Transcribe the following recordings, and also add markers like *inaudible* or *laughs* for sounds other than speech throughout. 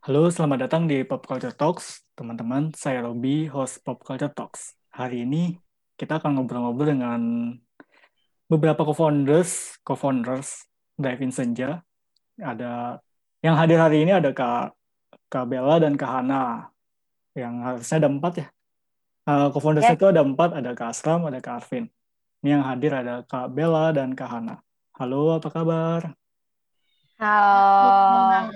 Halo, selamat datang di Pop Culture Talks. Teman-teman, saya Robi, host Pop Culture Talks. Hari ini kita akan ngobrol-ngobrol dengan beberapa co-founders, co-founders Drive-In Senja. Ada yang hadir hari ini ada Kak, Kak Bella dan Kak Hana. Yang harusnya ada empat ya. Uh, co-founders Yes. itu ada empat, ada Kak Asram, ada Kak Arvin. Ini yang hadir ada Kak Bella dan Kak Hana. Halo, apa kabar? Halo.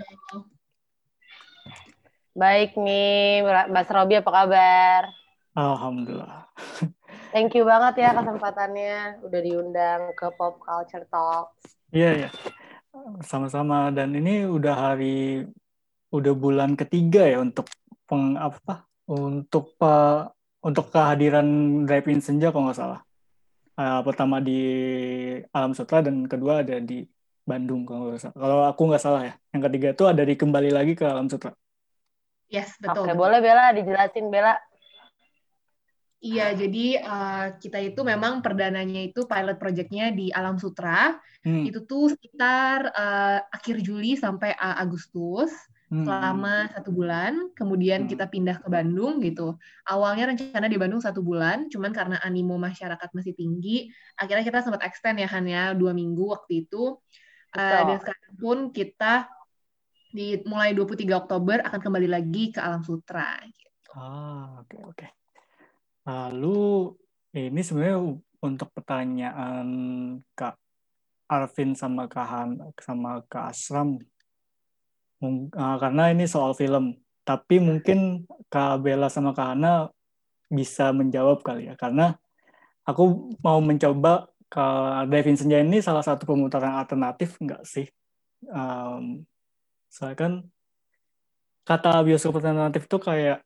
Baik nih, Mas Robi apa kabar? Alhamdulillah. *laughs* Thank you banget ya kesempatannya udah diundang ke Pop Culture Talks. Iya, iya. Sama-sama. Dan ini udah hari, udah bulan ketiga ya untuk peng, apa? Untuk pa- untuk kehadiran Drive-In Senja kalau nggak salah. Eh, pertama di Alam Sutra dan kedua ada di Bandung kalau nggak salah. Kalau aku nggak salah ya. Yang ketiga itu ada di kembali lagi ke Alam Sutra. Yes, betul. Oke, betul. boleh Bella dijelasin Bella. Iya, jadi eh, kita itu memang perdananya itu pilot projectnya di Alam Sutra. Hmm, Itu tuh sekitar eh, akhir Juli sampai eh, Agustus hmm, selama satu bulan. Kemudian Hmm. kita pindah ke Bandung gitu. Awalnya rencana di Bandung satu bulan, cuman karena animo masyarakat masih tinggi, akhirnya kita sempat extend ya Han ya dua minggu waktu itu. Eh, Betul. dan sekarang pun kita di mulai 23 Oktober akan kembali lagi ke Alam Sutra. Gitu. Ah, oke, oke. Lalu ini sebenarnya untuk pertanyaan Kak Arvin sama Kak Han, sama Kak Asram, ah, karena ini soal film. Tapi mungkin Kak Bella sama Kak Hana bisa menjawab kali ya, karena aku mau mencoba ke Drive-In Senja ini salah satu pemutaran alternatif nggak sih? Um, soalnya kan kata bioskop alternatif itu kayak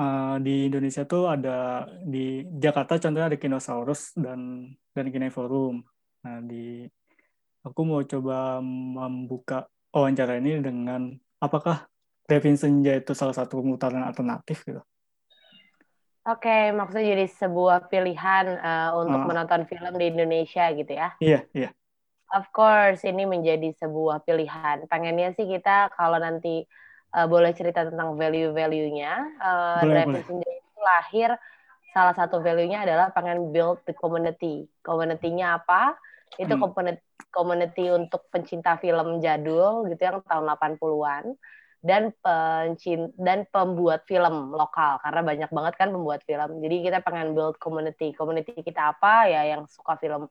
Uh, di Indonesia tuh ada di Jakarta contohnya ada Kinosaurus dan dan Kineforum. Nah di aku mau coba membuka wawancara ini dengan apakah Drive-In Senja itu salah satu pemutaran alternatif gitu. Oke, maksudnya jadi sebuah pilihan eh, untuk Ah. menonton film di Indonesia gitu ya. Iya iya. Of course, ini menjadi sebuah pilihan. Pengennya sih kita kalau nanti eh, boleh cerita tentang value-value-nya, Boleh, Drive-In boleh. Senja itu lahir salah satu value-nya adalah pengen build the community. Community-nya apa? Itu Hmm. community, community untuk pencinta film jadul gitu yang tahun 80-an dan pencin dan pembuat film lokal karena banyak banget kan pembuat film. Jadi kita pengen build community. Community kita apa? Ya yang suka film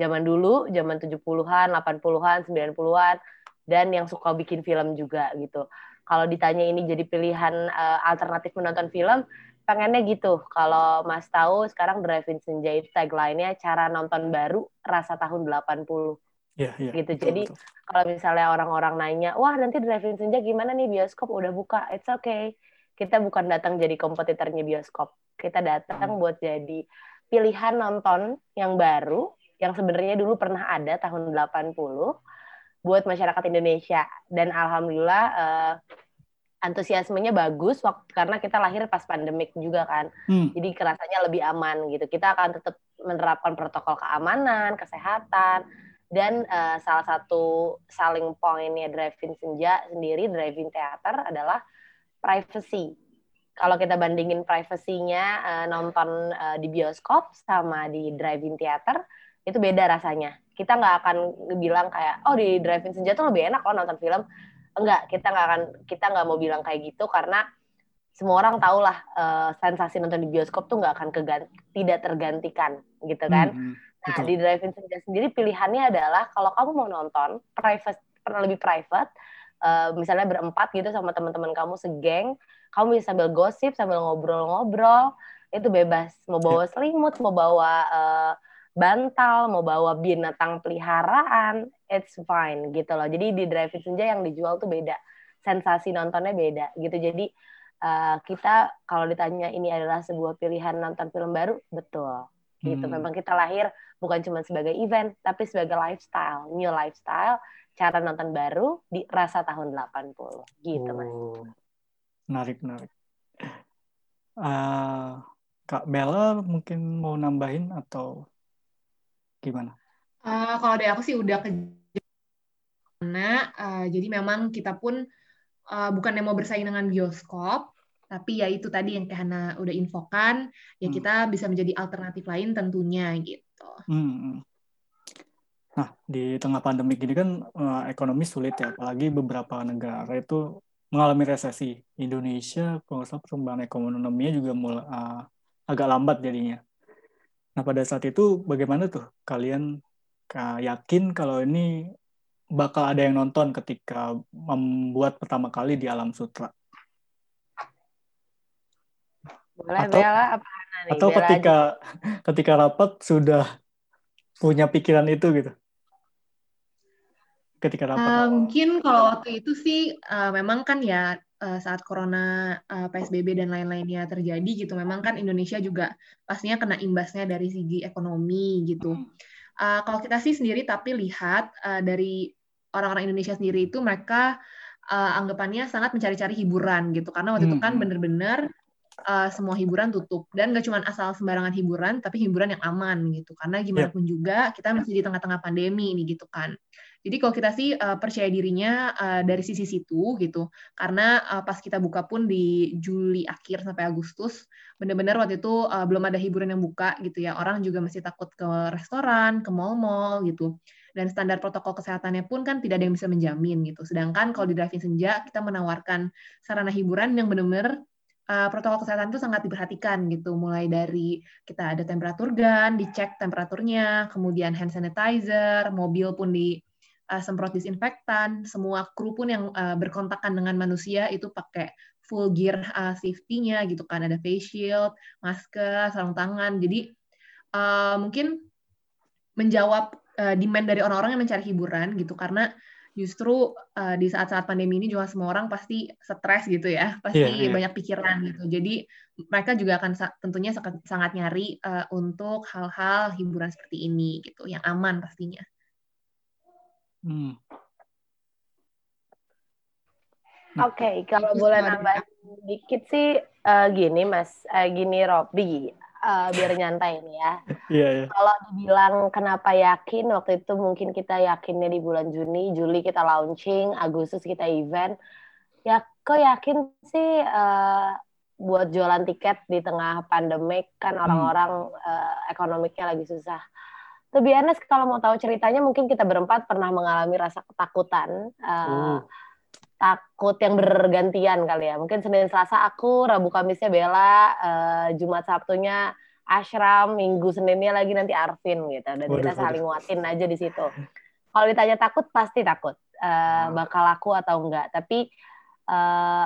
zaman dulu, zaman 70-an, 80-an, 90-an dan yang suka bikin film juga gitu. Kalau ditanya ini jadi pilihan eh, alternatif menonton film, pengennya gitu. Kalau Mas tahu sekarang Drive-In Senja itu tagline-nya cara nonton baru rasa tahun 80 Iya iya. gitu. betul, Jadi betul. kalau misalnya orang-orang nanya, wah nanti Drive-In Senja gimana nih bioskop udah buka? It's okay. Kita bukan datang jadi kompetitornya bioskop. Kita datang buat jadi pilihan nonton yang baru, yang sebenarnya dulu pernah ada tahun 80 buat masyarakat Indonesia. Dan alhamdulillah eh, antusiasmenya bagus waktu karena kita lahir pas pandemik juga kan. Hmm, Jadi kerasanya lebih aman gitu. Kita akan tetap menerapkan protokol keamanan, kesehatan, dan eh, salah satu selling point-nya Drive-In Senja sendiri, Drive-In Theater adalah privacy. Kalau kita bandingin privasinya eh, nonton eh, di bioskop sama di Drive-In Theater, itu beda rasanya. Kita nggak akan bilang kayak, oh di Drive-In Senja tuh lebih enak loh nonton film. Enggak, kita nggak akan, kita nggak mau bilang kayak gitu karena semua orang tahu lah eh, sensasi nonton di bioskop tuh nggak akan kegan- tidak tergantikan gitu kan. hmm, Nah, betul. di Drive-In Senja sendiri pilihannya adalah kalau kamu mau nonton private pernah lebih private, eh, misalnya berempat gitu sama teman-teman kamu segeng, kamu bisa sambil gosip, sambil ngobrol-ngobrol, itu bebas. Mau bawa selimut, mau bawa eh, bantal, mau bawa binatang peliharaan, it's fine gitu loh. Jadi di Drive-In Senja yang dijual tuh beda, sensasi nontonnya beda gitu. Jadi eh, kita kalau ditanya ini adalah sebuah pilihan nonton film baru, betul gitu. Hmm. Memang kita lahir bukan cuma sebagai event, tapi sebagai lifestyle, new lifestyle, cara nonton baru di rasa tahun 80 gitu, Mas. Oh, menarik menarik. Ah, Kak Bella mungkin mau nambahin atau gimana? Eh, kalau dari aku sih udah ke karena eh, jadi memang kita pun uh, bukan yang mau bersaing dengan bioskop, tapi ya itu tadi yang kayak Hana udah infokan, ya hmm. kita bisa menjadi alternatif lain tentunya gitu. Hmm. hmm. Nah, di tengah pandemi gini kan uh, ekonomi sulit ya, apalagi beberapa negara itu mengalami resesi. Indonesia, kalau nggak salah perkembangan ekonominya juga mulai uh, agak lambat jadinya. Nah, pada saat itu bagaimana tuh kalian yakin kalau ini bakal ada yang nonton ketika membuat pertama kali di Alam Sutra? Boleh, atau, Bella, apa nih? Atau Bella ketika aja. ketika rapat sudah punya pikiran itu gitu? Ketika rapat. Uh, mungkin kalau waktu itu sih uh, memang kan ya uh, saat corona uh, PSBB dan lain-lainnya terjadi gitu, memang kan Indonesia juga pastinya kena imbasnya dari segi ekonomi gitu. Uh, kalau kita sih sendiri tapi lihat uh, dari orang-orang Indonesia sendiri itu mereka uh, anggapannya sangat mencari-cari hiburan gitu karena waktu hmm. itu kan bener-bener uh, semua hiburan tutup dan gak cuma asal sembarangan hiburan tapi hiburan yang aman gitu karena gimana pun yeah. juga kita masih di tengah-tengah pandemi ini gitu kan jadi kalau kita sih uh, percaya dirinya uh, dari sisi situ gitu. Karena uh, pas kita buka pun di Juli akhir sampai Agustus benar-benar waktu itu uh, belum ada hiburan yang buka gitu ya. Orang juga masih takut ke restoran ke mall-mall gitu. Dan standar protokol kesehatannya pun kan tidak ada yang bisa menjamin gitu. Sedangkan kalau di Drive Senja kita menawarkan sarana hiburan yang benar-benar uh, protokol kesehatan itu sangat diperhatikan gitu, mulai dari kita ada temperatur gun, dicek temperaturnya, kemudian hand sanitizer, mobil pun di uh, semprot disinfektan, semua kru pun yang uh, berkontakkan dengan manusia itu pakai full gear uh, safety-nya gitu kan, ada face shield, masker, sarung tangan. Jadi uh, mungkin menjawab uh, demand dari orang-orang yang mencari hiburan gitu karena justru uh, di saat-saat pandemi ini juga semua orang pasti stres gitu ya, pasti yeah, yeah. banyak pikiran gitu. Jadi mereka juga akan tentunya sangat, sangat nyari uh, untuk hal-hal hiburan seperti ini gitu, yang aman pastinya. Hmm. Nah, Oke, okay, kalau boleh nambah dikit sih uh, gini Mas, uh, gini Robby uh, biar nyantai nih ya. *laughs* Iya, iya. Kalau dibilang kenapa yakin waktu itu mungkin kita yakinnya di bulan Juni, Juli kita launching, Agustus kita event. Ya kok yakin sih uh, buat jualan tiket di tengah pandemik kan hmm. orang-orang hmm. uh, ekonomiknya lagi susah. Lebih honest kalau mau tahu ceritanya mungkin kita berempat pernah mengalami rasa ketakutan. Uh, uh takut yang bergantian kali ya. Mungkin Senin Selasa aku, Rabu Kamisnya Bella, uh, Jumat Sabtunya Ashram, Minggu Seninnya lagi nanti Arvin gitu. Dan waduh, kita saling nguatin aja di situ. Kalau ditanya takut pasti takut. Uh, bakal laku atau enggak. Tapi uh,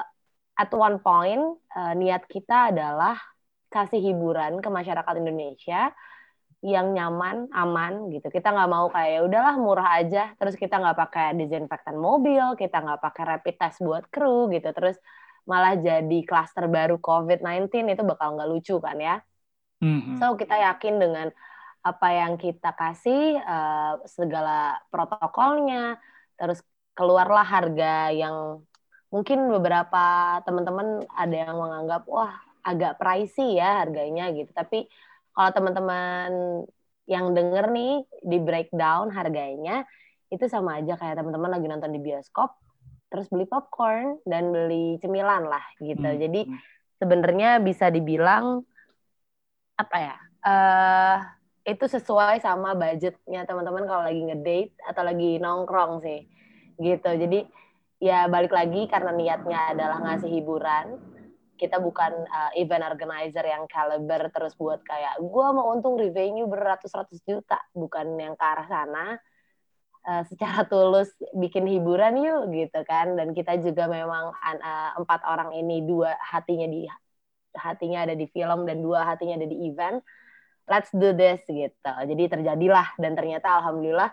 at one point uh, niat kita adalah kasih hiburan ke masyarakat Indonesia yang nyaman, aman gitu. Kita nggak mau kayak ya udahlah murah aja, terus kita nggak pakai disinfektan mobil, kita nggak pakai rapid test buat kru gitu, terus malah jadi klaster baru COVID-19 itu bakal nggak lucu kan ya. Mm-hmm. So kita yakin dengan apa yang kita kasih uh, segala protokolnya, terus keluarlah harga yang mungkin beberapa teman-teman ada yang menganggap wah agak pricey ya harganya gitu, tapi kalau teman-teman yang denger nih di breakdown harganya itu sama aja kayak teman-teman lagi nonton di bioskop terus beli popcorn dan beli cemilan lah gitu. Hmm. Jadi sebenarnya bisa dibilang apa ya? Uh, itu sesuai sama budgetnya teman-teman kalau lagi ngedate atau lagi nongkrong sih. Gitu. Jadi ya balik lagi karena niatnya adalah ngasih hiburan kita bukan uh, event organizer yang caliber terus buat kayak gue mau untung revenue beratus-ratus juta. Bukan yang ke arah sana. Uh, secara tulus bikin hiburan yuk gitu kan. Dan kita juga memang uh, empat orang ini dua hatinya di hatinya ada di film dan dua hatinya ada di event let's do this gitu. Jadi terjadilah dan ternyata alhamdulillah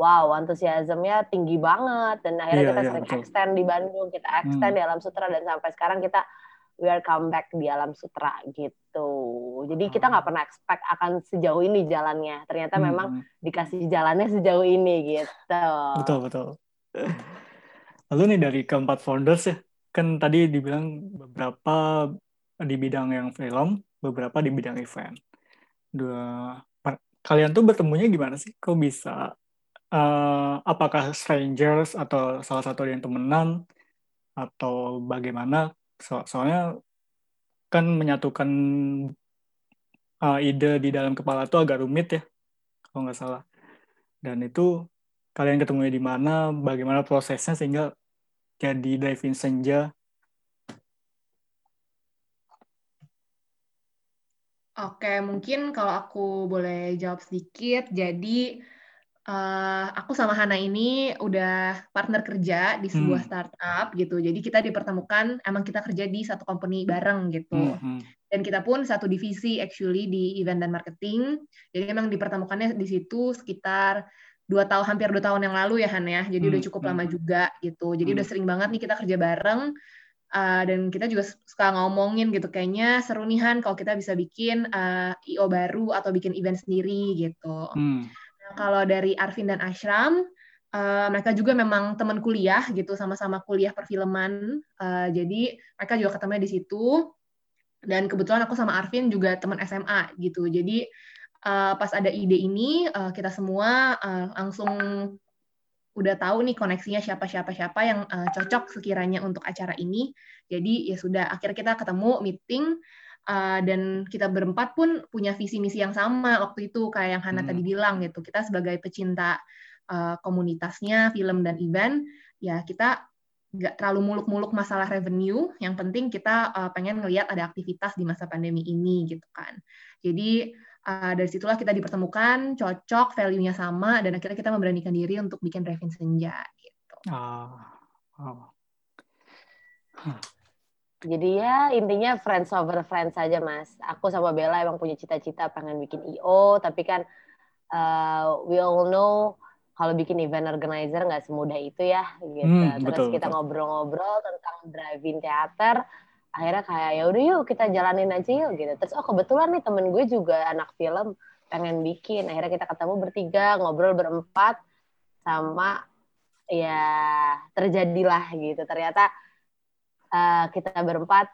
wow antusiasmenya tinggi banget. Dan akhirnya yeah, kita yeah, sering betul. extend di Bandung kita extend hmm. di Alam Sutra dan sampai sekarang kita we are come back di alam sutra gitu. Jadi kita nggak pernah expect akan sejauh ini jalannya. Ternyata hmm. memang dikasih jalannya sejauh ini gitu. Betul betul. Lalu nih dari keempat founders ya, kan tadi dibilang beberapa di bidang yang film, beberapa di bidang event. Dua kalian tuh bertemunya gimana sih? Kok bisa? Uh, apakah strangers atau salah satu yang temenan? atau bagaimana so soalnya kan menyatukan uh, ide di dalam kepala itu agak rumit ya kalau nggak salah dan itu kalian ketemu di mana bagaimana prosesnya sehingga jadi drive-in senja Oke, mungkin kalau aku boleh jawab sedikit. Jadi, uh, aku sama Hana ini udah partner kerja di sebuah hmm. startup gitu. Jadi kita dipertemukan, emang kita kerja di satu company bareng gitu. Hmm. Dan kita pun satu divisi actually di event dan marketing. Jadi emang dipertemukannya di situ sekitar dua tahun hampir dua tahun yang lalu ya Han ya. Jadi hmm. udah cukup hmm. lama juga gitu. Jadi hmm. udah sering banget nih kita kerja bareng Uh, dan kita juga suka ngomongin gitu kayaknya seru nih Han kalau kita bisa bikin uh, IO baru atau bikin event sendiri gitu. Hmm. Kalau dari Arvin dan Ashram uh, mereka juga memang teman kuliah gitu sama-sama kuliah perfilman. Uh, jadi mereka juga ketemu di situ. Dan kebetulan aku sama Arvin juga teman SMA gitu. Jadi uh, pas ada ide ini uh, kita semua uh, langsung udah tahu nih koneksinya siapa siapa siapa yang uh, cocok sekiranya untuk acara ini. Jadi ya sudah akhirnya kita ketemu meeting uh, dan kita berempat pun punya visi misi yang sama waktu itu kayak yang Hana hmm. tadi bilang gitu. Kita sebagai pecinta uh, komunitasnya film dan event ya kita nggak terlalu muluk-muluk masalah revenue. Yang penting kita uh, pengen ngelihat ada aktivitas di masa pandemi ini gitu kan. Jadi uh, dari situlah kita dipertemukan, cocok, value-nya sama, dan akhirnya kita memberanikan diri untuk bikin drive-in senja gitu. Oh. oh. Jadi ya intinya friends over friends saja mas. Aku sama Bella emang punya cita-cita pengen bikin IO, tapi kan uh, we all know kalau bikin event organizer nggak semudah itu ya gitu. Hmm, Terus betul, kita ngobrol-ngobrol tentang drive-in teater akhirnya kayak ya udah yuk kita jalanin aja yuk gitu terus oh kebetulan nih temen gue juga anak film pengen bikin akhirnya kita ketemu bertiga ngobrol berempat sama ya terjadilah gitu ternyata uh, kita berempat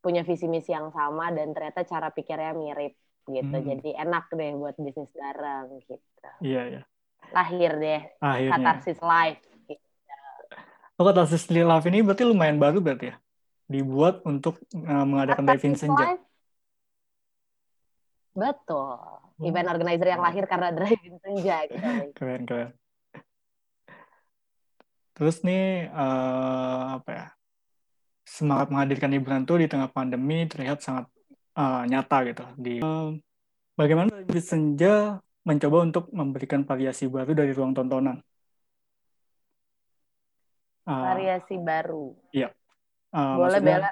punya visi misi yang sama dan ternyata cara pikirnya mirip gitu hmm. jadi enak deh buat bisnis bareng gitu iya iya lahir deh Akhirnya. katarsis live gitu. Oh, katarsis live ini berarti lumayan baru berarti ya dibuat untuk uh, mengadakan diving senja. Betul. Hmm. Event organizer yang lahir karena driving senja gitu. *laughs* Keren, keren. Terus nih uh, apa ya? Semangat menghadirkan hiburan tuh di tengah pandemi terlihat sangat uh, nyata gitu. Di uh, bagaimana driving senja mencoba untuk memberikan variasi baru dari ruang tontonan. variasi baru. Iya. Uh, Boleh bela.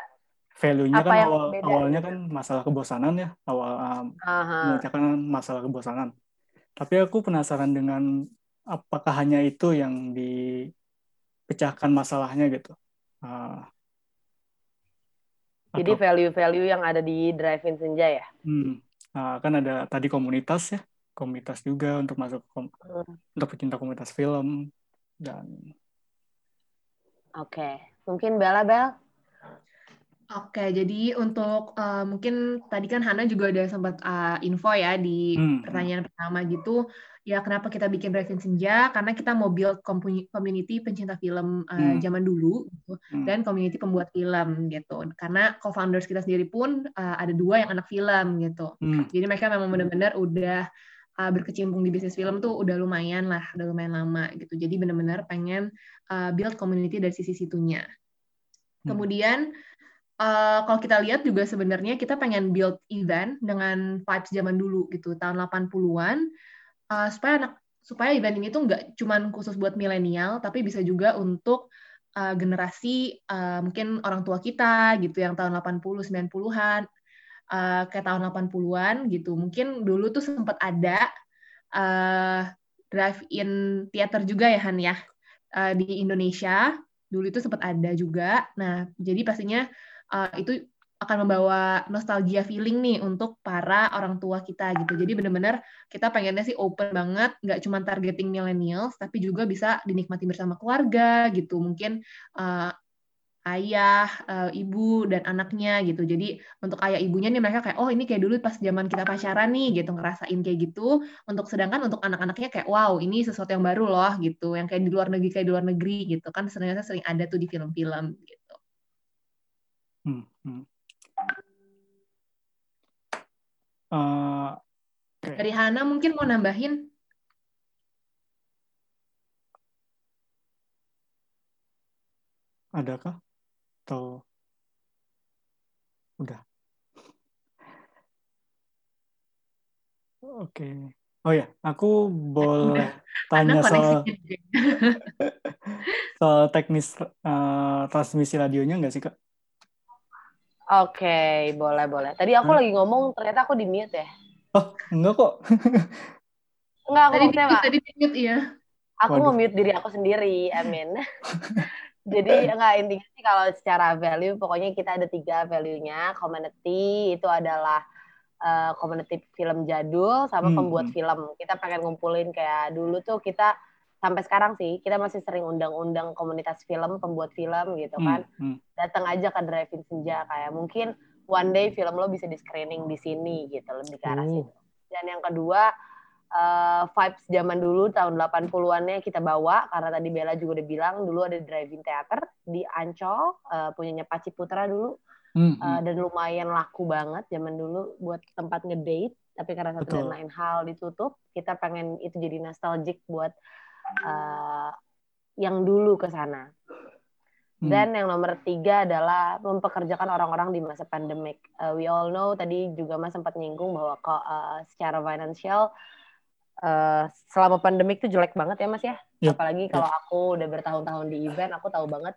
Value-nya kan awal, awalnya kan masalah kebosanan ya, awal um, memecahkan masalah kebosanan. Tapi aku penasaran dengan apakah hanya itu yang dipecahkan masalahnya gitu. Uh, Jadi value-value yang ada di Drive-In Senja ya? Hmm. Uh, kan ada tadi komunitas ya, komunitas juga untuk masuk kom hmm. untuk pecinta komunitas film dan. Oke, okay. mungkin Bella Bel Oke, jadi untuk uh, mungkin tadi kan Hana juga udah sempat uh, info ya di hmm. pertanyaan pertama gitu, ya kenapa kita bikin Drive-In Senja? Karena kita mau build community pencinta film uh, hmm. zaman dulu gitu, hmm. dan community pembuat film gitu. Karena co-founders kita sendiri pun uh, ada dua yang anak film gitu. Hmm. Jadi mereka memang benar-benar udah uh, berkecimpung di bisnis film tuh udah lumayan lah, udah lumayan lama gitu. Jadi benar-benar pengen uh, build community dari sisi situnya. Hmm. Kemudian uh, kalau kita lihat juga sebenarnya kita pengen build event dengan vibes zaman dulu gitu tahun 80-an uh, supaya anak supaya event ini tuh nggak cuma khusus buat milenial tapi bisa juga untuk uh, generasi uh, mungkin orang tua kita gitu yang tahun 80 90-an uh, kayak tahun 80-an gitu. Mungkin dulu tuh sempat ada uh, drive-in theater juga ya Han ya uh, di Indonesia. Dulu itu sempat ada juga. Nah jadi pastinya uh, itu akan membawa nostalgia feeling nih untuk para orang tua kita gitu. Jadi benar-benar kita pengennya sih open banget, nggak cuma targeting millennials, tapi juga bisa dinikmati bersama keluarga gitu. Mungkin uh, ayah, uh, ibu dan anaknya gitu. Jadi untuk ayah ibunya nih mereka kayak oh ini kayak dulu pas zaman kita pacaran nih gitu ngerasain kayak gitu. Untuk sedangkan untuk anak-anaknya kayak wow ini sesuatu yang baru loh gitu. Yang kayak di luar negeri kayak di luar negeri gitu kan ternyata sering ada tuh di film-film gitu. Hmm, hmm. Uh, okay. Dari Hana mungkin mau nambahin? Adakah? Atau udah? Oke. Okay. Oh ya, aku boleh tanya soal *laughs* soal teknis uh, transmisi radionya nggak sih kak? Oke, okay, boleh boleh. Tadi aku hmm? lagi ngomong, ternyata aku di mute ya. Oh, enggak kok. enggak, aku tadi di mute, tadi di mute iya. Aku mau mute diri aku sendiri, amin. *laughs* Jadi enggak intinya sih kalau secara value, pokoknya kita ada tiga value-nya. Community itu adalah uh, community film jadul sama hmm. pembuat hmm. film. Kita pengen ngumpulin kayak dulu tuh kita sampai sekarang sih kita masih sering undang-undang komunitas film pembuat film gitu hmm, kan hmm, hmm. datang aja ke drive-in senja kayak mungkin one day film lo bisa di screening di sini gitu lebih ke arah oh. situ dan yang kedua uh, vibes zaman dulu tahun 80-annya kita bawa karena tadi Bella juga udah bilang dulu ada drive-in theater di Ancol uh, punyanya Paci Putra dulu hmm, uh, dan lumayan laku banget zaman dulu buat tempat ngedate tapi karena satu Betul. dan lain hal ditutup kita pengen itu jadi nostalgic buat uh, yang dulu ke sana. Hmm. Dan yang nomor tiga adalah mempekerjakan orang-orang di masa pandemik. Uh, we all know tadi juga Mas sempat nyinggung bahwa kok uh, secara financial uh, selama pandemik itu jelek banget ya Mas ya. Yep. Apalagi kalau yep. aku udah bertahun-tahun di event, aku tahu banget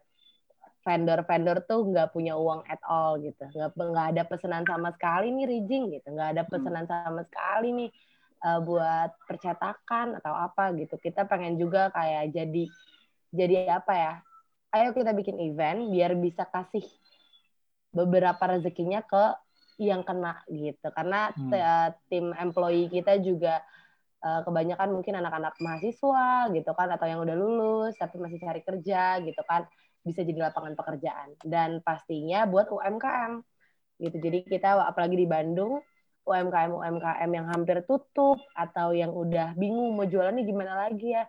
vendor-vendor tuh nggak punya uang at all gitu. Nggak nggak ada pesanan sama sekali nih rigging gitu. Nggak ada hmm. pesanan hmm. sama sekali nih uh, buat percetakan atau apa gitu. Kita pengen juga kayak jadi jadi apa ya? Ayo kita bikin event biar bisa kasih beberapa rezekinya ke yang kena gitu. Karena hmm. tim employee kita juga uh, kebanyakan mungkin anak-anak mahasiswa gitu kan atau yang udah lulus tapi masih cari kerja gitu kan bisa jadi lapangan pekerjaan dan pastinya buat UMKM gitu. Jadi kita apalagi di Bandung UMKM UMKM yang hampir tutup atau yang udah bingung mau jualannya gimana lagi ya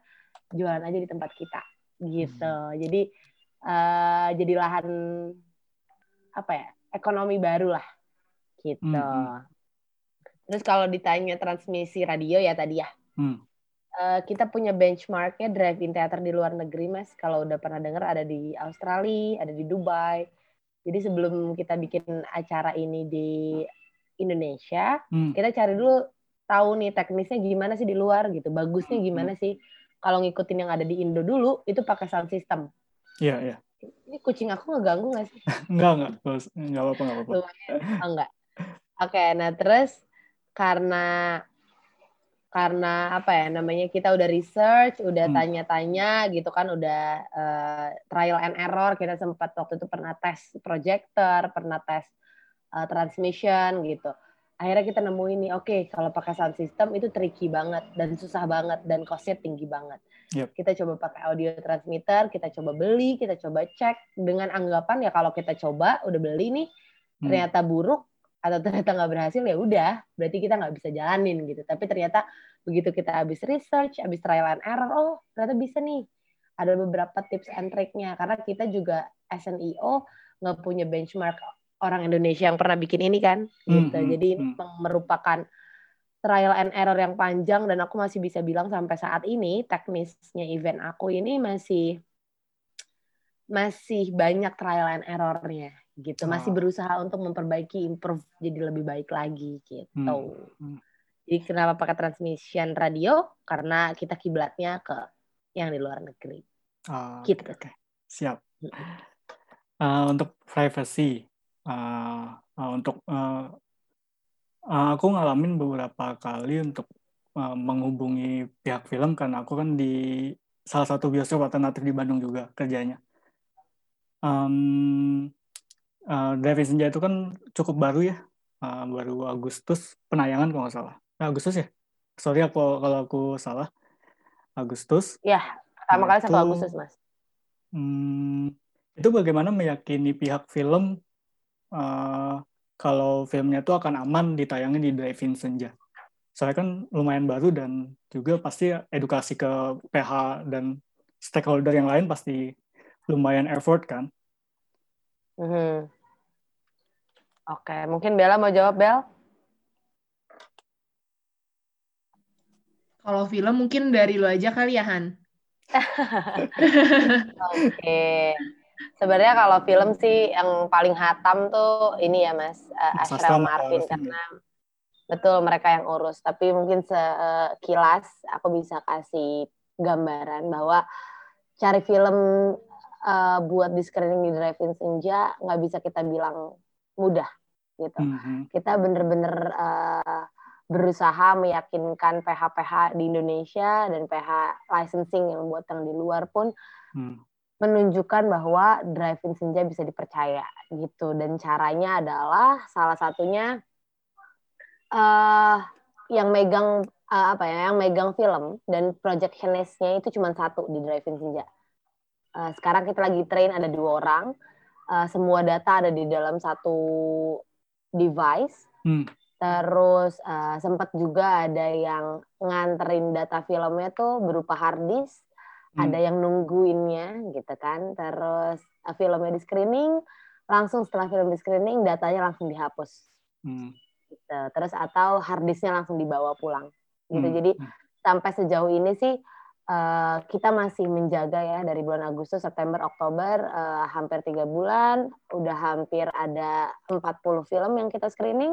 jualan aja di tempat kita gitu hmm. jadi uh, jadi lahan apa ya ekonomi baru lah gitu hmm. hmm. terus kalau ditanya transmisi radio ya tadi ya hmm. uh, kita punya benchmarknya drive-in theater di luar negeri mas kalau udah pernah dengar ada di Australia ada di Dubai jadi sebelum kita bikin acara ini di Indonesia, hmm. kita cari dulu tahu nih teknisnya gimana sih di luar gitu, bagusnya hmm. gimana hmm. sih. Kalau ngikutin yang ada di Indo dulu, itu pakai sound system. Iya, iya. Ini kucing aku ngeganggu nggak sih? *laughs* enggak, enggak. Enggak apa-apa, enggak apa-apa. Oh, enggak. Oke, okay, nah terus karena karena apa ya namanya kita udah research, udah hmm. tanya-tanya gitu kan, udah uh, trial and error. Kita sempat waktu itu pernah tes projector, pernah tes uh, transmission gitu. Akhirnya kita nemu ini, oke okay, kalau pakai sound system itu tricky banget dan susah banget dan costnya tinggi banget. Yep. Kita coba pakai audio transmitter, kita coba beli, kita coba cek dengan anggapan ya kalau kita coba udah beli nih hmm. ternyata buruk atau ternyata nggak berhasil ya udah berarti kita nggak bisa jalanin gitu. Tapi ternyata begitu kita habis research, habis trial and error, oh ternyata bisa nih. Ada beberapa tips and triknya karena kita juga SNEO nggak punya benchmark orang Indonesia yang pernah bikin ini kan gitu. Hmm, Jadi hmm. merupakan trial and error yang panjang dan aku masih bisa bilang sampai saat ini teknisnya event aku ini masih masih banyak trial and errornya gitu. Masih oh. berusaha untuk memperbaiki, improve jadi lebih baik lagi gitu. Hmm. Hmm. Jadi kenapa pakai transmission radio? Karena kita kiblatnya ke yang di luar negeri. Oh, gitu. Okay. siap. Uh, untuk privacy, uh, uh, untuk uh, uh, aku ngalamin beberapa kali untuk uh, menghubungi pihak film karena aku kan di salah satu bioskop alternatif di Bandung juga kerjanya. Um, uh, Senja itu kan cukup baru ya, uh, baru Agustus penayangan kalau nggak salah. Nah, Agustus ya? Sorry aku kalau aku salah. Agustus. Ya, pertama kali satu Agustus mas. Hmm, itu bagaimana meyakini pihak film uh, kalau filmnya itu akan aman ditayangin di drive-in senja. Soalnya kan lumayan baru dan juga pasti edukasi ke PH dan stakeholder yang lain pasti lumayan effort kan. Mm-hmm. Oke, mungkin Bella mau jawab, Bel? Kalau film mungkin dari lo aja kali ya, Han? *laughs* Oke. Sebenarnya kalau film sih yang paling hatam tuh ini ya Mas uh, Ashraf Marvin karena betul mereka yang urus. Tapi mungkin sekilas aku bisa kasih gambaran bahwa cari film uh, buat di screening di Drive-In Senja nggak bisa kita bilang mudah gitu. Mm -hmm. Kita bener-bener uh, berusaha meyakinkan PH-PH di Indonesia dan PH licensing yang buat yang di luar pun hmm. Menunjukkan bahwa driving senja bisa dipercaya gitu dan caranya adalah salah satunya uh, yang megang uh, apa ya yang megang film dan projectionistnya itu cuma satu di driving senja. Uh, sekarang kita lagi train ada dua orang, uh, semua data ada di dalam satu device. Hmm Terus uh, sempat juga ada yang nganterin data filmnya tuh berupa hard disk, hmm. ada yang nungguinnya gitu kan. Terus uh, filmnya di screening, langsung setelah film di screening datanya langsung dihapus. Hmm. Gitu. Terus atau hard disknya langsung dibawa pulang. Gitu. Hmm. Jadi hmm. sampai sejauh ini sih uh, kita masih menjaga ya dari bulan Agustus, September, Oktober uh, hampir tiga bulan, udah hampir ada 40 film yang kita screening.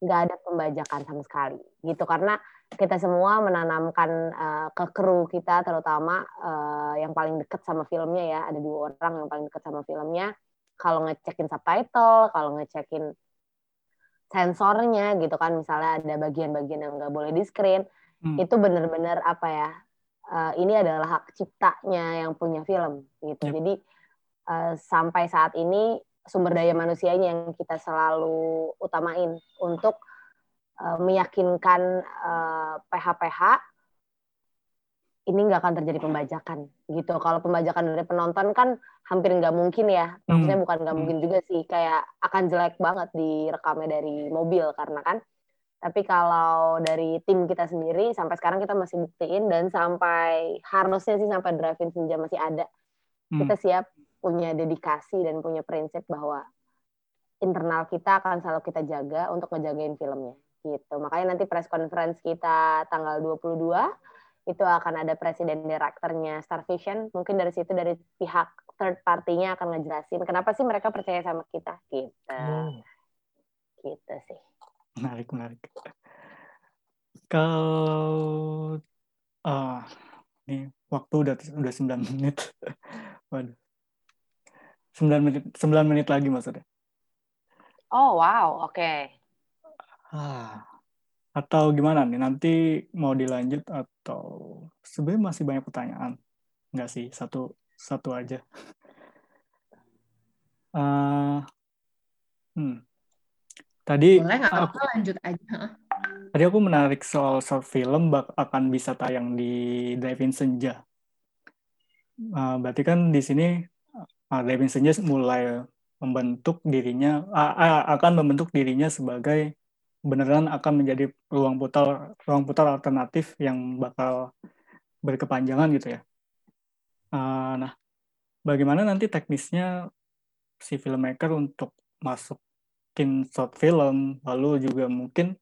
Nggak hmm. ada pembajakan sama sekali gitu karena kita semua menanamkan uh, ke kru kita terutama uh, yang paling dekat sama filmnya ya ada dua orang yang paling dekat sama filmnya kalau ngecekin subtitle kalau ngecekin sensornya gitu kan misalnya ada bagian-bagian yang nggak boleh di screen hmm. itu benar-benar apa ya uh, ini adalah hak ciptanya yang punya film gitu yep. jadi uh, sampai saat ini sumber daya manusianya yang kita selalu utamain untuk uh, meyakinkan uh, PH-PH ini nggak akan terjadi pembajakan gitu. Kalau pembajakan dari penonton kan hampir nggak mungkin ya. Maksudnya hmm. bukan nggak mungkin juga sih, kayak akan jelek banget direkamnya dari mobil karena kan. Tapi kalau dari tim kita sendiri sampai sekarang kita masih buktiin dan sampai harusnya sih sampai driving senja masih ada. Hmm. Kita siap punya dedikasi dan punya prinsip bahwa internal kita akan selalu kita jaga untuk ngejagain filmnya gitu. Makanya nanti press conference kita tanggal 22 itu akan ada presiden direkturnya Star Vision. Mungkin dari situ dari pihak third party-nya akan ngejelasin kenapa sih mereka percaya sama kita gitu. Hmm. Gitu sih. Menarik, menarik. Kalau uh, ini waktu udah udah 9 menit. *laughs* Waduh. 9 menit 9 menit lagi maksudnya. Oh, wow. Oke. Okay. Ah. Atau gimana nih? Nanti mau dilanjut atau sebenarnya masih banyak pertanyaan? Enggak sih, satu satu aja. Uh, *laughs* hmm. Tadi Boleh aku lanjut aja. Tadi aku menarik soal short film bak akan bisa tayang di Drive-In Senja. Uh, berarti kan di sini uh, Senja mulai membentuk dirinya akan membentuk dirinya sebagai beneran akan menjadi ruang putar ruang putar alternatif yang bakal berkepanjangan gitu ya. Nah, bagaimana nanti teknisnya si filmmaker untuk masukin short film, lalu juga mungkin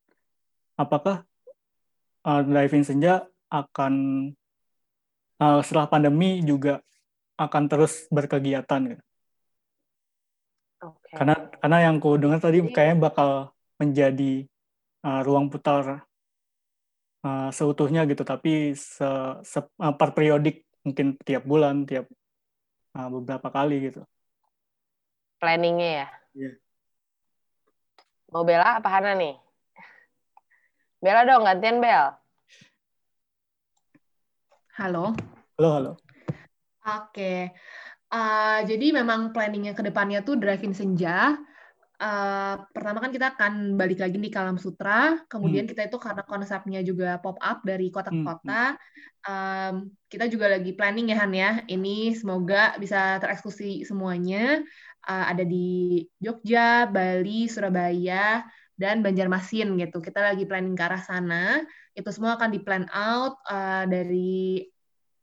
apakah uh, Driving Senja akan uh, setelah pandemi juga akan terus berkegiatan gitu. Okay. Karena karena yang ku dengar tadi kayaknya bakal menjadi uh, ruang putar uh, seutuhnya gitu, tapi se, se uh, per periodik mungkin tiap bulan, tiap uh, beberapa kali gitu. Planningnya ya. Yeah. Mau Bella apa Hana nih? Bella dong, gantian Bel. Halo. Halo, halo. Oke. Uh, jadi memang planningnya ke depannya tuh drive-in senja. Uh, pertama kan kita akan balik lagi di Kalam Sutra, kemudian hmm. kita itu karena konsepnya juga pop up dari kota ke hmm, um, kita juga lagi planning ya Han ya, ini semoga bisa tereksekusi semuanya, uh, ada di Jogja, Bali, Surabaya, dan Banjarmasin gitu. Kita lagi planning ke arah sana, itu semua akan di plan out uh, dari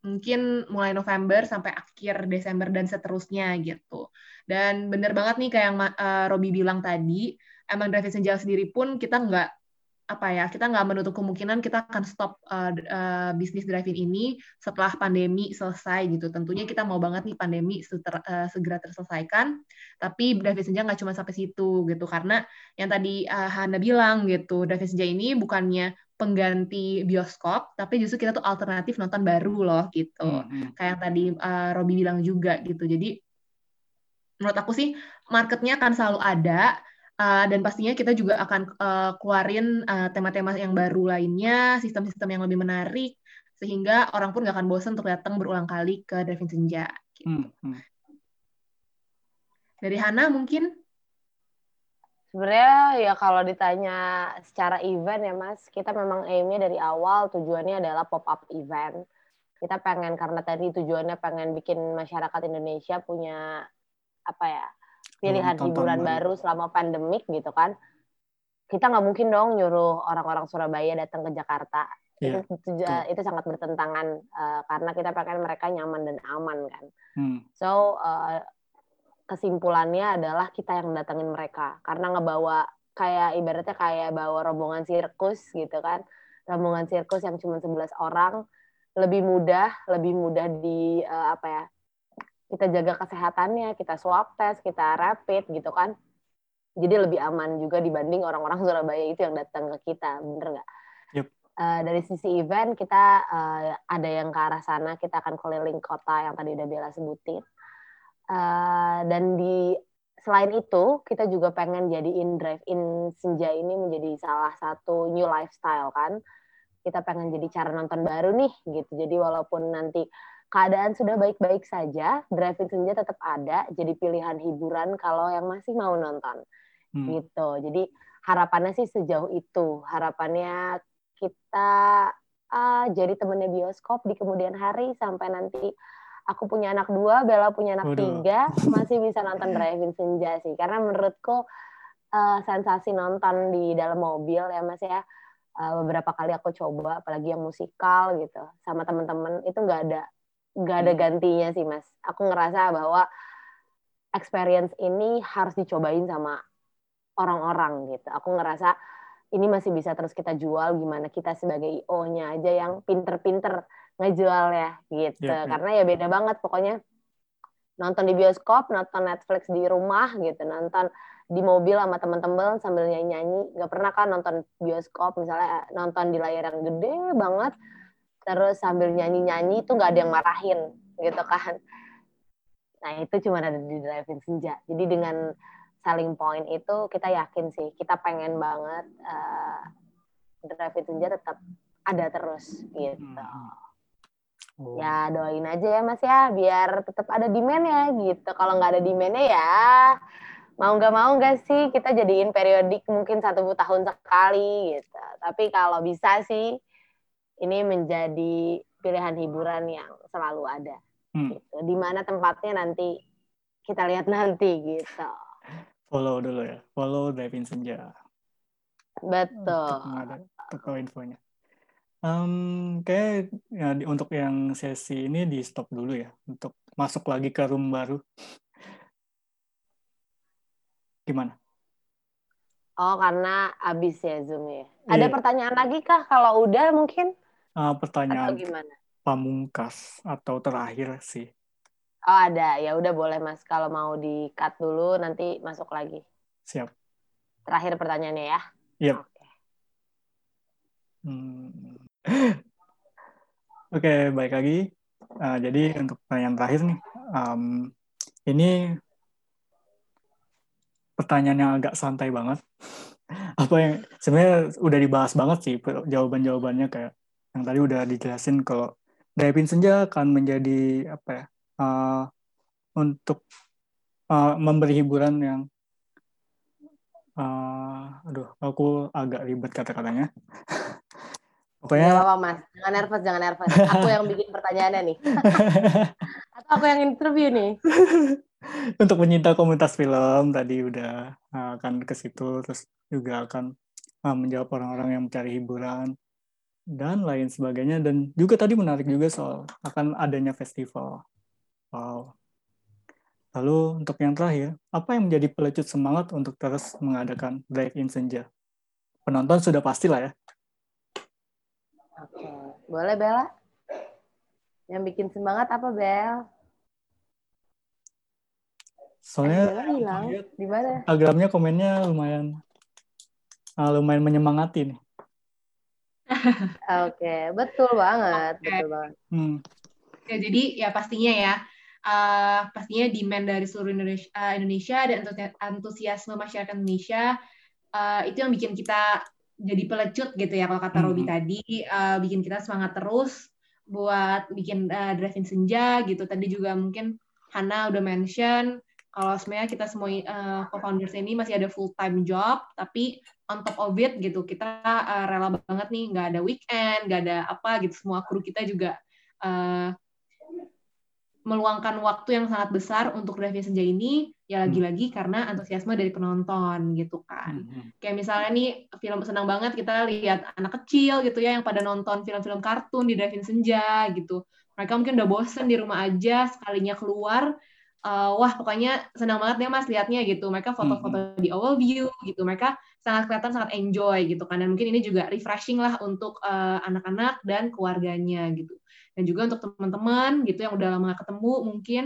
mungkin mulai November sampai akhir Desember dan seterusnya gitu. Dan bener banget nih kayak yang uh, Robi bilang tadi, emang drive senja sendiri pun kita nggak apa ya kita nggak menutup kemungkinan kita akan stop uh, uh, bisnis drive-in ini setelah pandemi selesai gitu tentunya kita mau banget nih pandemi seter, uh, segera terselesaikan tapi drive-in senja nggak cuma sampai situ gitu karena yang tadi uh, Hana bilang gitu drive-in senja ini bukannya pengganti bioskop tapi justru kita tuh alternatif nonton baru loh gitu mm -hmm. kayak yang tadi uh, Robi bilang juga gitu jadi menurut aku sih marketnya akan selalu ada Uh, dan pastinya kita juga akan uh, keluarin uh, tema-tema yang baru lainnya, sistem-sistem yang lebih menarik, sehingga orang pun nggak akan bosan untuk datang berulang kali ke Driving Senja. Gitu. Hmm, hmm. Dari Hana mungkin? Sebenarnya ya kalau ditanya secara event ya Mas, kita memang aimnya dari awal tujuannya adalah pop-up event. Kita pengen karena tadi tujuannya pengen bikin masyarakat Indonesia punya apa ya pilihan hmm, hiburan baru selama pandemik gitu kan kita nggak mungkin dong nyuruh orang-orang Surabaya datang ke Jakarta yeah. itu, itu, itu sangat bertentangan uh, karena kita pengen mereka nyaman dan aman kan hmm. so uh, kesimpulannya adalah kita yang datangin mereka karena ngebawa kayak ibaratnya kayak bawa rombongan sirkus gitu kan rombongan sirkus yang cuma 11 orang lebih mudah lebih mudah di uh, apa ya kita jaga kesehatannya, kita swab test, kita rapid gitu kan. Jadi lebih aman juga dibanding orang-orang *laughs* Surabaya itu yang datang ke kita, bener nggak? Yep. Uh, dari sisi event kita uh, ada yang ke arah sana, kita akan keliling kota yang tadi udah Bella sebutin. Uh, dan di selain itu kita juga pengen jadiin drive-in senja ini menjadi salah satu new lifestyle kan. Kita pengen jadi cara nonton baru nih gitu. Jadi walaupun nanti keadaan sudah baik-baik saja, driving senja tetap ada, jadi pilihan hiburan kalau yang masih mau nonton. Hmm. Gitu. Jadi harapannya sih sejauh itu. Harapannya kita uh, jadi temennya bioskop di kemudian hari sampai nanti aku punya anak dua, Bella punya anak Waduh. tiga, masih bisa nonton *laughs* driving senja sih. Karena menurutku uh, sensasi nonton di dalam mobil ya Mas ya, uh, beberapa kali aku coba, apalagi yang musikal gitu, sama teman-teman itu nggak ada nggak ada hmm. gantinya sih mas. Aku ngerasa bahwa experience ini harus dicobain sama orang-orang gitu. Aku ngerasa ini masih bisa terus kita jual gimana kita sebagai IO-nya aja yang pinter-pinter ngejual ya gitu. Yeah, yeah. Karena ya beda banget pokoknya nonton di bioskop, nonton Netflix di rumah gitu, nonton di mobil sama teman-teman sambil nyanyi-nyanyi. Gak pernah kan nonton bioskop misalnya nonton di layar yang gede banget terus sambil nyanyi-nyanyi itu nggak ada yang marahin gitu kan nah itu cuma ada di driving senja jadi dengan selling point itu kita yakin sih kita pengen banget uh, driving senja tetap ada terus gitu hmm. Oh. ya doain aja ya mas ya biar tetap ada demand ya gitu kalau nggak ada demandnya ya mau nggak mau nggak sih kita jadiin periodik mungkin satu tahun sekali gitu tapi kalau bisa sih ini menjadi pilihan hiburan yang selalu ada. Hmm. Gitu. Di mana tempatnya nanti kita lihat nanti gitu. Follow dulu ya, follow Devin Senja. Betul. Untuk ada infonya. Um, kayak ya, di, untuk yang sesi ini di stop dulu ya, untuk masuk lagi ke room baru. Gimana? Oh, karena habis ya Zoom ya. Ada yeah. pertanyaan lagi kah? Kalau udah mungkin uh, pertanyaan pamungkas atau terakhir sih. Oh ada, ya udah boleh mas. Kalau mau di cut dulu nanti masuk lagi. Siap. Terakhir pertanyaannya ya. Iya. Yep. Oke, okay, baik lagi. Uh, jadi untuk pertanyaan terakhir nih, um, ini pertanyaan yang agak santai banget. *laughs* Apa yang sebenarnya udah dibahas banget sih jawaban-jawabannya kayak yang tadi udah dijelasin kalau Driving Senja akan menjadi apa ya uh, untuk uh, memberi hiburan yang uh, aduh aku agak ribet kata-katanya *laughs* pokoknya Gak apa mas jangan nervous jangan nervous aku yang bikin pertanyaannya nih *laughs* atau aku yang interview nih *laughs* untuk penyinta komunitas film tadi udah uh, akan ke situ terus juga akan uh, menjawab orang-orang yang mencari hiburan dan lain sebagainya dan juga tadi menarik juga soal akan adanya festival. Wow. Lalu untuk yang terakhir, apa yang menjadi pelecut semangat untuk terus mengadakan drive-in senja? Penonton sudah pasti lah ya. Boleh Bella? Yang bikin semangat apa Bel? Soalnya Bella hilang. Di mana? Instagramnya komennya lumayan uh, lumayan menyemangati nih. *laughs* Oke, betul banget, Oke. betul banget. Hmm. Ya, jadi ya pastinya ya, uh, pastinya demand dari seluruh Indonesia, uh, Indonesia dan antusi- antusiasme masyarakat Indonesia uh, itu yang bikin kita jadi pelecut gitu ya kalau kata Robi Mhm. tadi, uh, bikin kita semangat terus buat bikin uh, drive-in senja gitu. Tadi juga mungkin Hana udah mention kalau sebenarnya kita semua uh, co-founders ini masih ada full time job, tapi on top of it gitu kita uh, rela banget nih nggak ada weekend, nggak ada apa gitu semua kru kita juga uh, meluangkan waktu yang sangat besar untuk drive senja ini ya lagi-lagi karena antusiasme dari penonton gitu kan. Mhm. Kayak misalnya nih film senang banget kita lihat anak kecil gitu ya yang pada nonton film-film kartun di drive senja gitu. Mereka mungkin udah bosen di rumah aja sekalinya keluar uh, wah pokoknya senang banget deh mas liatnya gitu. Mereka foto-foto di overview gitu. Mereka sangat kelihatan sangat enjoy gitu kan. Dan mungkin ini juga refreshing lah untuk uh, anak-anak dan keluarganya gitu. Dan juga untuk teman-teman gitu yang udah lama ketemu mungkin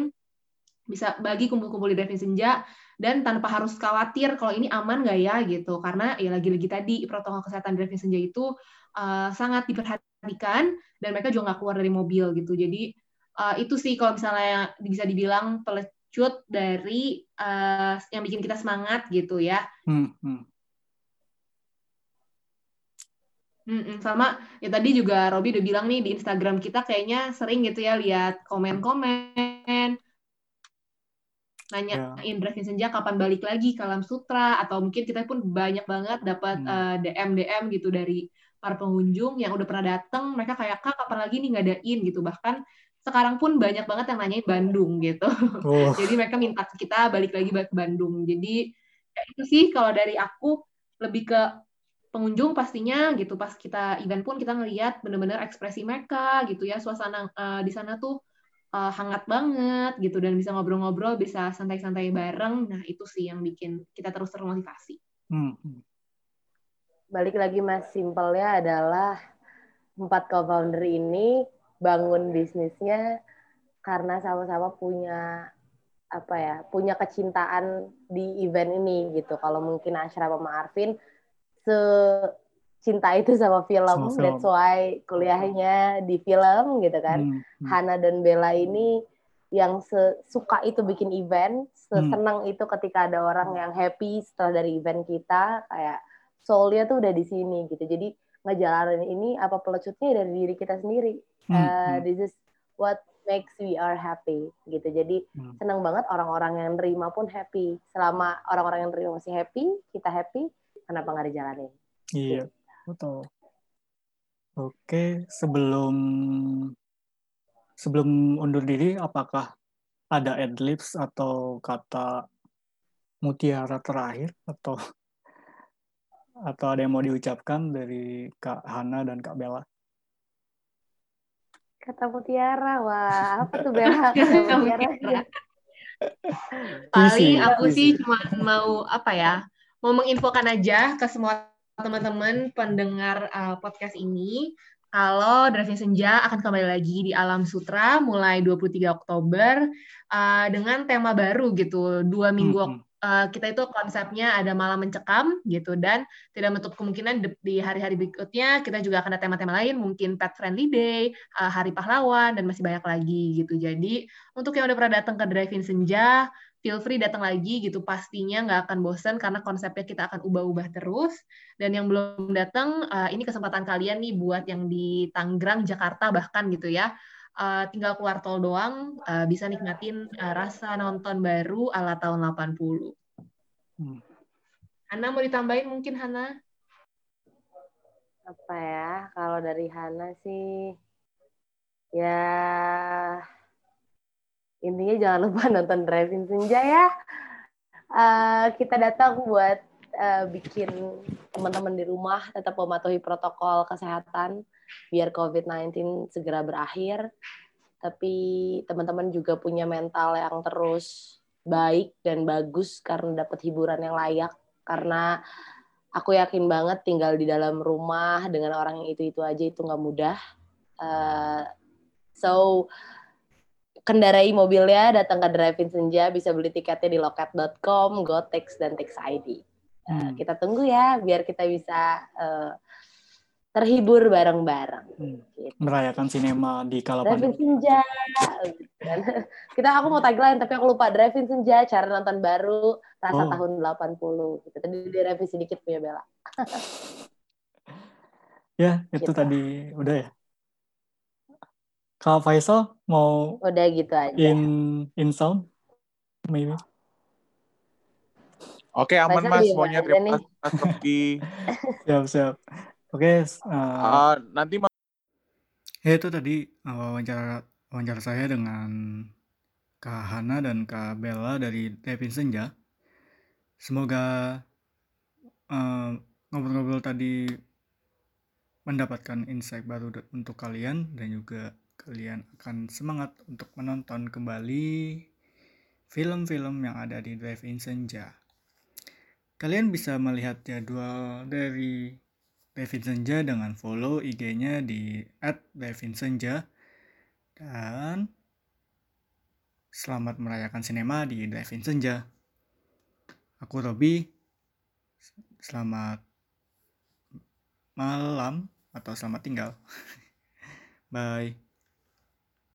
bisa bagi kumpul-kumpul di drive senja dan tanpa harus khawatir kalau ini aman nggak ya gitu. Karena ya lagi-lagi tadi protokol kesehatan drive senja itu uh, sangat diperhatikan dan mereka juga nggak keluar dari mobil gitu. Jadi uh, itu sih kalau misalnya bisa dibilang pelecut dari uh, yang bikin kita semangat gitu ya. Hmm, hmm. Mm-mm, sama ya tadi juga Robi udah bilang nih di Instagram kita kayaknya sering gitu ya lihat komen-komen. Nanyain drive senja kapan balik lagi ke Alam Sutra atau mungkin kita pun banyak banget dapat Hmm. uh, DM DM gitu dari para pengunjung yang udah pernah datang mereka kayak kak kapan lagi nih ngadain? gitu. Bahkan sekarang pun banyak banget yang nanyain Bandung gitu. Oh, *laughs* jadi mereka minta kita balik lagi ke Bandung. Jadi ya itu sih kalau dari aku lebih ke pengunjung pastinya gitu. Pas kita event pun kita ngelihat bener-bener ekspresi mereka gitu ya. Suasana uh, di sana tuh uh, hangat banget gitu. Dan bisa ngobrol-ngobrol bisa santai-santai bareng. Nah itu sih yang bikin kita terus termotivasi. Hmm, hmm. Balik lagi mas, simpelnya adalah empat co-founder ini bangun bisnisnya karena sama-sama punya apa ya, punya kecintaan di event ini gitu. Kalau mungkin Ashraf sama Arvin secinta itu sama film, Sama film. that's why kuliahnya di film gitu kan. Hmm, hmm. Hana dan Bella ini yang suka itu bikin event, sesenang itu ketika ada orang yang happy setelah dari event kita, kayak soulnya tuh udah di sini gitu. Jadi ngejalanin ini apa pelecutnya dari diri kita sendiri. Hmm, Uh, hmm. this is what makes we are happy gitu. Jadi Hmm. senang banget orang-orang yang nerima pun happy. Selama orang-orang yang nerima masih happy, kita happy, kenapa nggak dijalanin? Iya, betul. Oke, sebelum sebelum undur diri, apakah ada adlibs atau kata mutiara terakhir atau atau ada yang mau diucapkan dari Kak Hana dan Kak Bella? Kata mutiara, wah apa tuh Bella? *laughs* Kata mutiara. *laughs* paling aku sih cuma mau apa ya mau menginfokan aja ke semua teman-teman pendengar uh, podcast ini kalau Driving Senja akan kembali lagi di Alam Sutra mulai 23 Oktober uh, dengan tema baru gitu dua minggu Hmm, hmm. uh, kita itu konsepnya ada malam mencekam gitu dan tidak menutup kemungkinan di- di hari-hari berikutnya kita juga akan ada tema-tema lain mungkin pet friendly day uh, hari pahlawan dan masih banyak lagi gitu jadi untuk yang udah pernah datang ke drive-in senja feel free datang lagi gitu. Pastinya nggak akan bosan karena konsepnya kita akan ubah-ubah terus. Dan yang belum datang uh, ini kesempatan kalian nih buat yang di Tangerang Jakarta bahkan gitu ya. Uh, tinggal keluar tol doang uh, bisa nikmatin uh, rasa nonton baru ala tahun 80 Hmm. Hana mau ditambahin mungkin Hana? Apa ya? Kalau dari Hana sih ya intinya jangan lupa *laughs* nonton Driving Senja ya Eh, kita datang buat eh, bikin teman-teman di rumah tetap mematuhi protokol kesehatan biar COVID-19 segera berakhir. Tapi teman-teman juga punya mental yang terus baik dan bagus karena dapat hiburan yang layak. Karena aku yakin banget tinggal di dalam rumah dengan orang yang itu-itu aja itu nggak mudah. Uh, so kendarai mobilnya, datang ke Drive-In Senja, bisa beli tiketnya di loket.com, Gotex, dan Tix ID. Uh, hmm. Kita tunggu ya, biar kita bisa uh, terhibur bareng-bareng. Hmm. Gitu. Merayakan sinema di kala Drive-In Senja. *laughs* kita aku mau tagline, tapi aku lupa. Drive-In Senja, cara nonton baru, rasa oh. tahun 80. Gitu. Tadi direvisi sedikit punya Bella. *laughs* ya, itu gitu. tadi udah ya. Kak Faisal mau udah gitu aja. In in sound maybe. Oke, aman Faisal Mas, semuanya terima kasih. *laughs* siap, siap. Oke, uh, uh, nanti ya itu tadi uh, wawancara wawancara saya dengan Kak Hana dan Kak Bella dari Devin Senja. Semoga ngobrol ngobrol-ngobrol tadi mendapatkan insight baru untuk kalian dan juga kalian akan semangat untuk menonton kembali film-film yang ada di Drive-In Senja. Kalian bisa melihat jadwal dari Drive-In Senja dengan follow IG-nya di @drive-in-senja dan selamat merayakan sinema di Drive-In Senja. Aku Robi. Selamat malam atau selamat tinggal. *laughs* Bye.